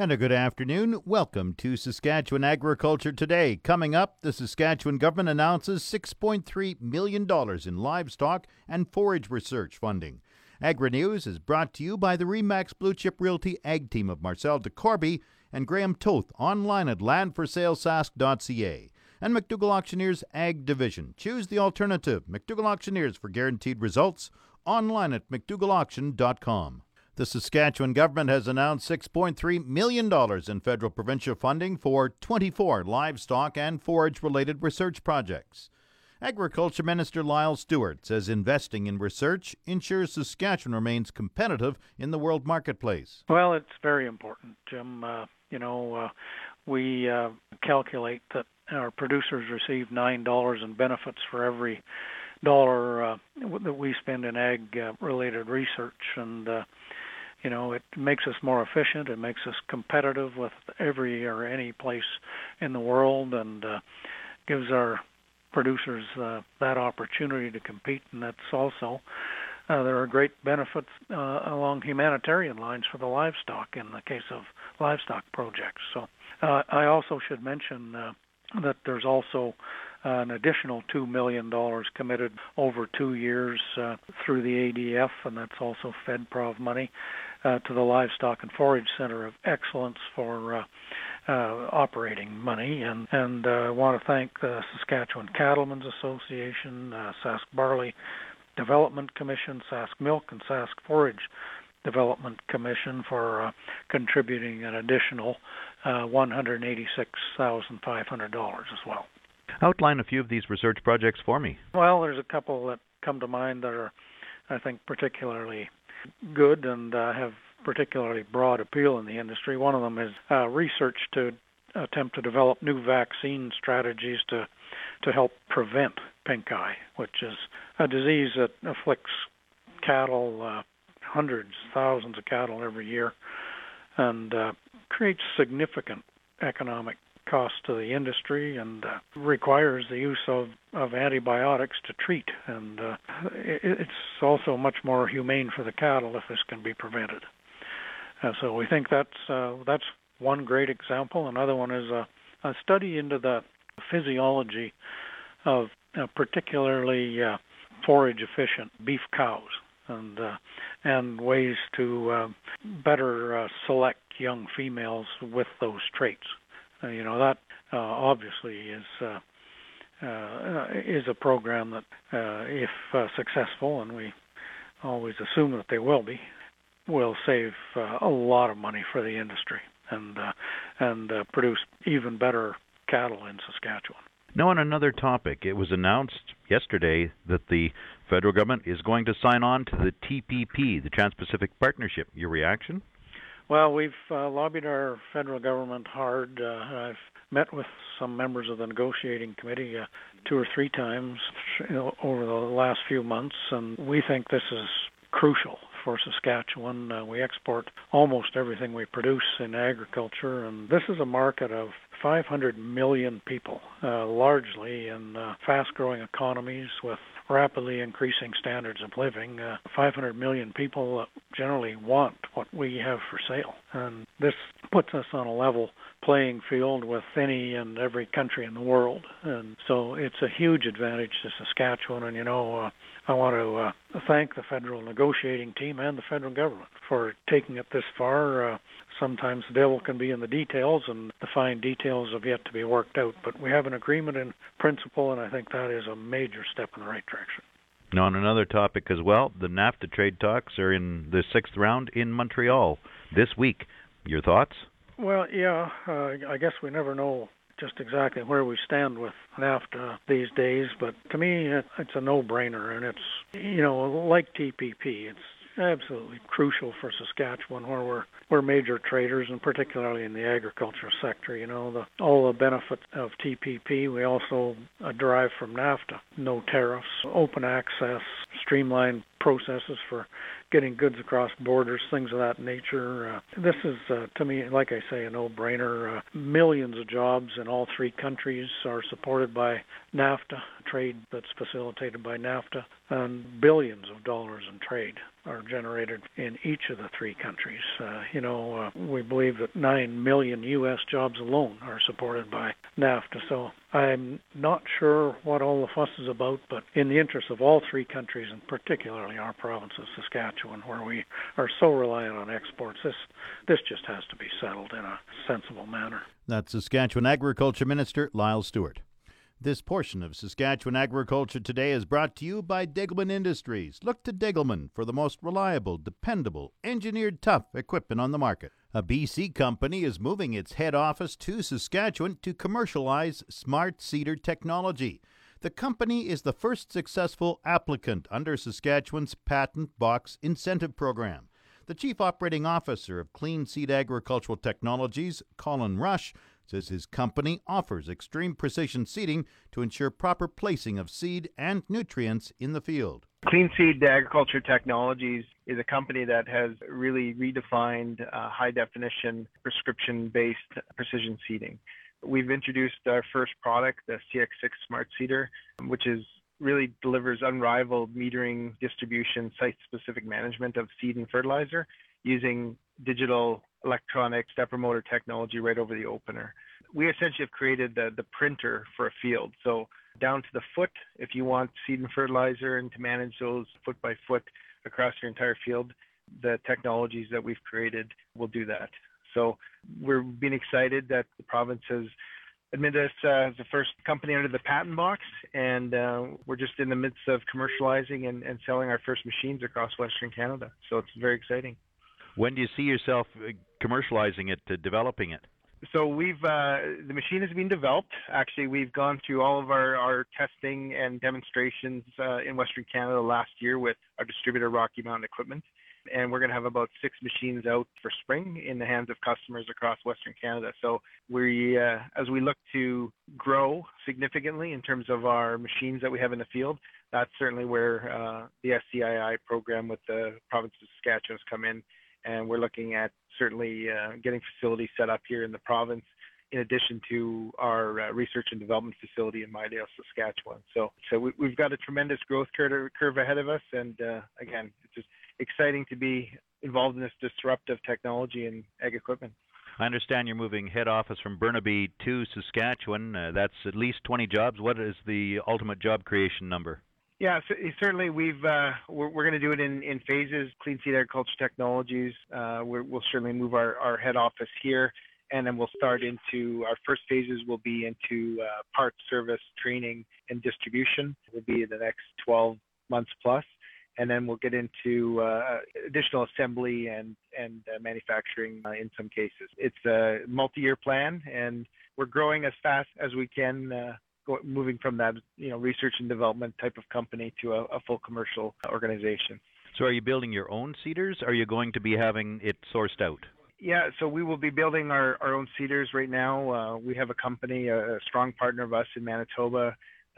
And a good afternoon. Welcome to Saskatchewan Agriculture Today. Coming up, the Saskatchewan government announces $6.3 million in livestock and forage research funding. Agri News is brought to you by the Remax Blue Chip Realty Ag Team of Marcel DeCorby and Graham Toth online at landforsalesask.ca. And McDougall Auctioneers Ag Division. Choose the alternative. McDougall Auctioneers for guaranteed results online at mcdougallauction.com. The Saskatchewan government has announced $6.3 million in federal provincial funding for 24 livestock and forage related research projects. Agriculture Minister Lyle Stewart says investing in research ensures Saskatchewan remains competitive in the world marketplace. Well, it's very important, Jim. Uh, you know, uh, we uh, calculate that our producers receive $9 in benefits for every dollar uh, that we spend in ag uh, related research. And uh, you know, it makes us more efficient. It makes us competitive with every or any place in the world, and uh, gives our producers uh, that opportunity to compete. And that's also uh, there are great benefits uh, along humanitarian lines for the livestock in the case of livestock projects. So uh, I also should mention uh, that there's also an additional $2 million committed over two years uh, through the ADF, and that's also FedProv money uh, to the Livestock and Forage Center of Excellence for uh, uh, operating money. And, and uh, I want to thank the Saskatchewan Cattlemen's Association, Sask Barley Development Commission, Sask Milk, and Sask Forage Development Commission for uh, contributing an additional uh, $186,500 as well. Outline a few of these research projects for me. Well, there's a couple that come to mind that are, I think, particularly good and uh, have particularly broad appeal in the industry. One of them is uh, research to attempt to develop new vaccine strategies to to help prevent pink eye, which is a disease that afflicts cattle, uh, hundreds, thousands of cattle every year, and uh, creates significant economic cost to the industry and uh, requires the use of, of antibiotics to treat. And uh, it, it's also much more humane for the cattle if this can be prevented. Uh, so we think that's uh, that's one great example. Another one is a, a study into the physiology of uh, particularly uh, forage efficient beef cows and uh, and ways to uh, better uh, select young females with those traits. Uh, you know that uh, obviously is uh, is a program that, if successful, and we always assume that they will be, will save a lot of money for the industry and and produce even better cattle in Saskatchewan. Now, on another topic, it was announced yesterday that the federal government is going to sign on to the TPP, the Trans Pacific Partnership. Your reaction? Well, we've uh, lobbied our federal government hard. Uh, I've met with some members of the negotiating committee uh, two or three times over the last few months, and we think this is crucial for Saskatchewan. Uh, we export almost everything we produce in agriculture, and this is a market of 500 million people, uh, largely in uh, fast growing economies with rapidly increasing standards of living. Uh, 500 million people generally want what we have for sale. And this puts us on a level playing field with any and every country in the world. And so it's a huge advantage to Saskatchewan. And, you know, uh, I want to uh, thank the federal negotiating team and the federal government for taking it this far. Uh, sometimes the devil can be in the details, and the fine details have yet to be worked out. But we have an agreement in principle, and I think that is a major step in the right direction. Now, on another topic as well, the NAFTA trade talks are in the sixth round in Montreal this week. Your thoughts? Well, yeah, uh, I guess we never know just exactly where we stand with NAFTA these days, but to me, it, it's a no-brainer, and it's you know like TPP, it's absolutely crucial for Saskatchewan, where we're we're major traders, and particularly in the agriculture sector. You know, the all the benefits of TPP we also uh, derive from NAFTA: no tariffs, open access, streamlined processes for getting goods across borders, things of that nature. Uh, this is, uh, to me, like I say, a no-brainer. Uh, millions of jobs in all three countries are supported by NAFTA, trade that's facilitated by NAFTA, and billions of dollars in trade are generated in each of the three countries. Uh, you know, uh, we believe that 9 million U.S. jobs alone are supported by NAFTA. So I'm not sure what all the fuss is about, but in the interest of all three countries, and particularly our province of Saskatchewan, where we are so reliant on exports, this this just has to be settled in a sensible manner. That's Saskatchewan Agriculture Minister Lyle Stewart. This portion of Saskatchewan Agriculture Today is brought to you by Degelman Industries. Look to Degelman for the most reliable, dependable, engineered tough equipment on the market. A BC company is moving its head office to Saskatchewan to commercialize smart seeder technology. The company is the first successful applicant under Saskatchewan's Patent Box Incentive Program. The Chief Operating Officer of Clean Seed Agricultural Technologies, Colin Rush, says his company offers extreme precision seeding to ensure proper placing of seed and nutrients in the field. Clean Seed Agriculture Technologies is a company that has really redefined uh, high definition prescription based precision seeding. We've introduced our first product, the CX6 Smart Seeder, which is really delivers unrivaled metering, distribution, site specific management of seed and fertilizer using digital electronic stepper motor technology right over the opener. We essentially have created the, the printer for a field. So down to the foot, if you want seed and fertilizer and to manage those foot by foot across your entire field, the technologies that we've created will do that. So we're being excited that the province has admitted us uh, as the first company under the patent box, and uh, we're just in the midst of commercializing and, and selling our first machines across Western Canada. So it's very exciting. When do you see yourself uh, commercializing it, uh, developing it? So we've uh, the machine has been developed. Actually, we've gone through all of our, our testing and demonstrations uh, in Western Canada last year with our distributor Rocky Mountain Equipment, and we're going to have about six machines out for spring in the hands of customers across Western Canada. So we, uh, as we look to grow significantly in terms of our machines that we have in the field, that's certainly where uh, the SCII program with the province of Saskatchewan has come in and we're looking at certainly uh, getting facilities set up here in the province in addition to our uh, research and development facility in Midale, Saskatchewan. So, so we, have got a tremendous growth curve, curve ahead of us, and uh, again, it's just exciting to be involved in this disruptive technology and ag equipment. I understand you're moving head office from Burnaby to Saskatchewan. Uh, that's at least 20 jobs. What is the ultimate job creation number? Yeah, so certainly we've uh, we're, we're going to do it in, in phases. Clean Seed Agriculture Technologies. Uh, we will certainly move our, our head office here, and then we'll start into our first phases. Will be into uh, part service training and distribution. Will be in the next 12 months plus, and then we'll get into uh, additional assembly and and uh, manufacturing uh, in some cases. It's a multi-year plan, and we're growing as fast as we can moving from that you know research and development type of company to a, a full commercial organization. So, are you building your own seeders? Are you going to be having it sourced out? Yeah, so we will be building our, our own seeders right now. Uh, we have a company, a, a, strong partner of us in Manitoba,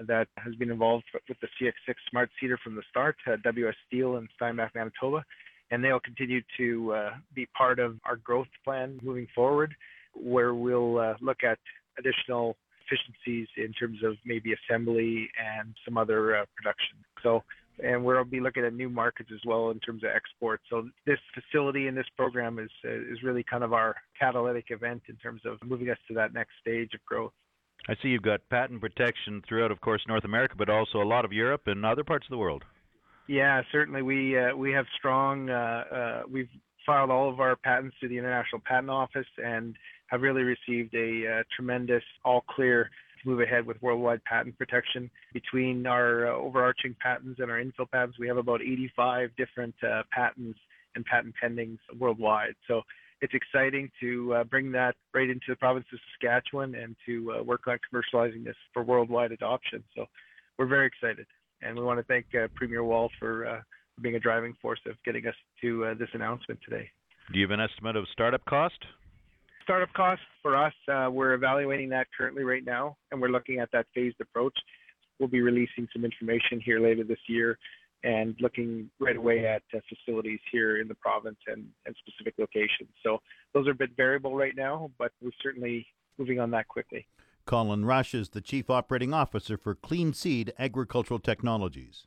that has been involved with the CX6 Smart Seeder from the start, uh, WS Steel in Steinbach, Manitoba, and they'll continue to uh, be part of our growth plan moving forward, where we'll uh, look at additional efficiencies in terms of maybe assembly and some other uh, production. So, and we'll be looking at new markets as well in terms of export. So this facility and this program is uh, is really kind of our catalytic event in terms of moving us to that next stage of growth. I see you've got patent protection throughout, of course, North America, but also a lot of Europe and other parts of the world. Yeah, certainly we uh, we have strong. Uh, uh, we've filed all of our patents to the International Patent Office and have really received a uh, tremendous all clear to move ahead with worldwide patent protection. Between our uh, overarching patents and our infill patents, we have about 85 different uh, patents and patent pendings worldwide. So it's exciting to uh, bring that right into the province of Saskatchewan and to uh, work on commercializing this for worldwide adoption. So we're very excited. And we want to thank uh, Premier Wall for being a driving force of getting us to this announcement today. Do you have an estimate of startup cost? Startup costs for us, uh, we're evaluating that currently right now, and we're looking at that phased approach. We'll be releasing some information here later this year and looking right away at uh, facilities here in the province and, and specific locations. So those are a bit variable right now, but we're certainly moving on that quickly. Colin Rush is the Chief Operating Officer for Clean Seed Agricultural Technologies.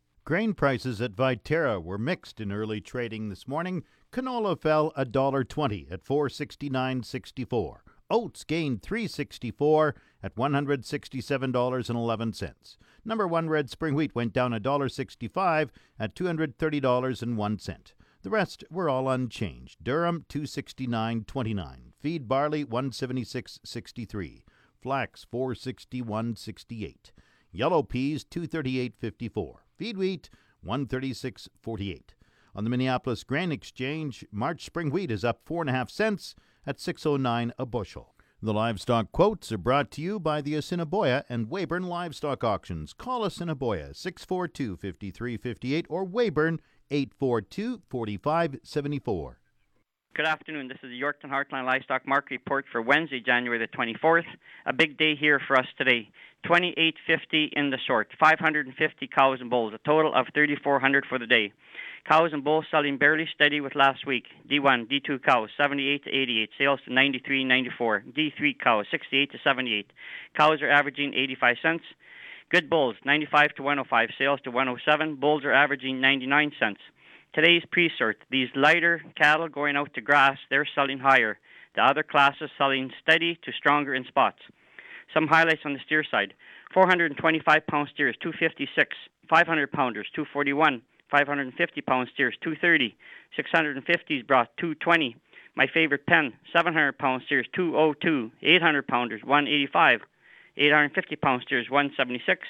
Grain prices at Viterra were mixed in early trading this morning. Canola fell $1.20 at 469.64. Oats gained 364 at $167.11. Number 1 red spring wheat went down $1.65 at $230.01. The rest were all unchanged. Durum 269.29, feed barley 176.63, flax 461.68, yellow peas 238.54, feed wheat 136.48. On the Minneapolis Grain Exchange, March spring wheat is up 4.5 cents at 609 a bushel. The livestock quotes are brought to you by the Assiniboia and Weyburn Livestock Auctions. Call Assiniboia 642 5358 or Weyburn 842 4574. Good afternoon. This is the Yorkton Heartland Livestock Market Report for Wednesday, January the 24th. A big day here for us today. 2850 in the short, 550 cows and bulls, a total of 3400 for the day. Cows and bulls selling barely steady with last week. D1, D2 cows 78 to 88, sales to 93, 94. D3 cows 68 to 78. Cows are averaging 85 cents. Good bulls 95 to 105, sales to 107. Bulls are averaging 99 cents. Today's pre-sort, these lighter cattle going out to grass, they're selling higher. The other classes selling steady to stronger in spots. Some highlights on the steer side. 425 pound steers, 256. 500 pounders, 241. 550 pound steers, 230. 650s brought 220. My favorite pen, 700 pound steers, 202. 800 pounders, 185. 850 pound steers, 176.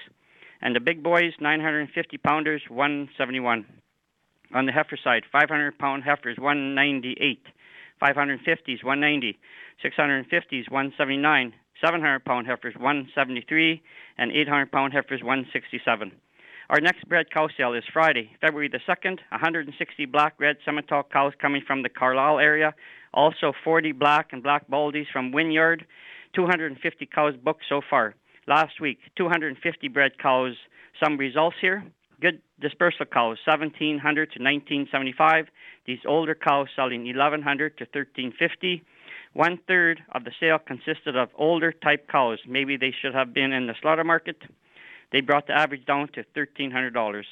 And the big boys, 950 pounders, 171. On the heifer side, 500 pound heifers, 198. 550s, 190. 650s, 179. 700 pound heifers, 173. And 800 pound heifers, 167. Our next bred cow sale is Friday, February the 2nd. 160 black red Simmental cows coming from the Carlyle area. Also 40 black and black baldies from Wynyard. 250 cows booked so far. Last week, 250 bred cows. Some results here. Good dispersal cows, 1700 to 1975. These older cows selling 1100 to 1350. One third of the sale consisted of older type cows. Maybe they should have been in the slaughter market. They brought the average down to $1,300.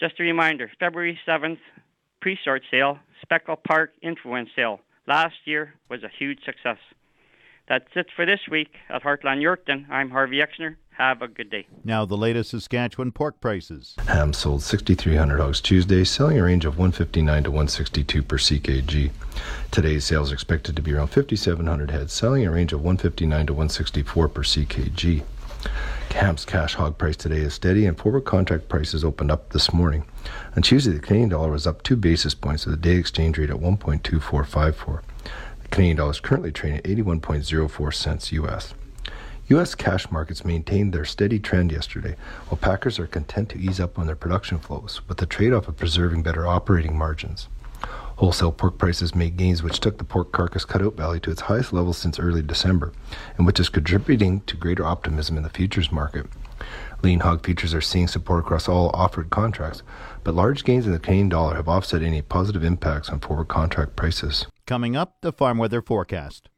Just a reminder February 7th, pre sort sale, Speckle Park influence sale. Last year was a huge success. That's it for this week at Heartland Yorkton. I'm Harvey Exner. Have a good day. Now, the latest Saskatchewan pork prices. Ham sold 6,300 hogs Tuesday, selling a range of 159 to 162 per CKG. Today's sales are expected to be around 5,700 heads, selling a range of 159 to 164 per CKG. Ham's cash hog price today is steady, and forward contract prices opened up this morning. On Tuesday, the Canadian dollar was up two basis points with the day exchange rate at 1.2454. The Canadian dollar is currently trading at 81.04 cents US. U.S. cash markets maintained their steady trend yesterday, while packers are content to ease up on their production flows, with the trade off of preserving better operating margins. Wholesale pork prices made gains, which took the pork carcass cutout value to its highest level since early December, and which is contributing to greater optimism in the futures market. Lean hog futures are seeing support across all offered contracts, but large gains in the Canadian dollar have offset any positive impacts on forward contract prices. Coming up, the farm weather forecast.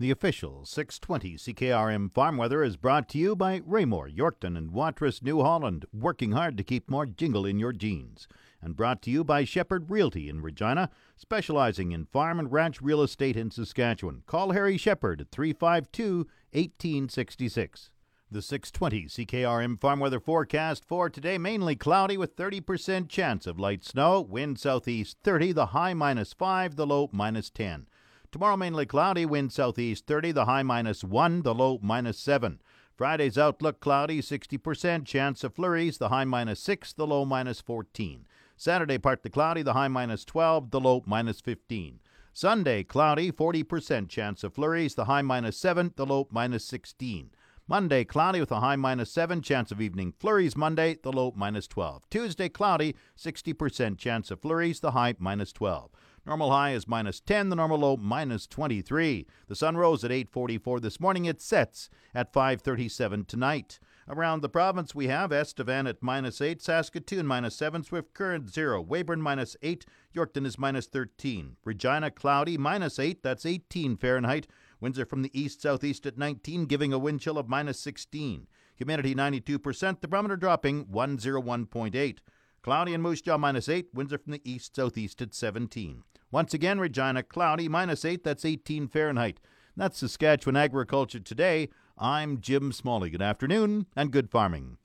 The official 620 CKRM farm weather is brought to you by Raymore, Yorkton, and Watrous, New Holland, working hard to keep more jingle in your jeans. And brought to you by Shepherd Realty in Regina, specializing in farm and ranch real estate in Saskatchewan. Call Harry Shepherd at 352 1866. The 620 CKRM farm weather forecast for today mainly cloudy with 30% chance of light snow, wind southeast 30, the high minus 5, the low minus 10. Tomorrow mainly cloudy, wind southeast 30, the high minus 1, the low minus 7. Friday's outlook cloudy, 60% chance of flurries, the high minus 6, the low minus 14. Saturday, partly cloudy, the high minus 12, the low minus 15. Sunday, cloudy, 40% chance of flurries, the high minus 7, the low minus 16. Monday, cloudy with a high minus 7, chance of evening flurries Monday, the low minus 12. Tuesday, cloudy, 60% chance of flurries, the high minus 12. Normal high is minus 10, the normal low minus 23. The sun rose at 8:44 this morning. It sets at 5:37 tonight. Around the province, we have Estevan at minus 8, Saskatoon minus 7, Swift Current 0, Weyburn minus 8, Yorkton is minus 13, Regina cloudy minus 8, that's 18 Fahrenheit, Winds are from the east southeast at 19, giving a wind chill of minus 16. Humidity 92%, the barometer dropping 101.8. Cloudy and Moose Jaw minus 8, winds are from the east southeast at 17. Once again, Regina cloudy minus 8, that's 18 Fahrenheit. That's Saskatchewan Agriculture Today. I'm Jim Smalley. Good afternoon and good farming.